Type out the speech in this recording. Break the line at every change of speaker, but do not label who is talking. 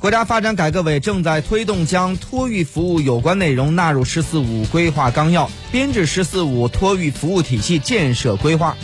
国家发展改革委正在推动将托育服务有关内容纳入十四五规划纲要，编制十四五托育服务体系建设规划。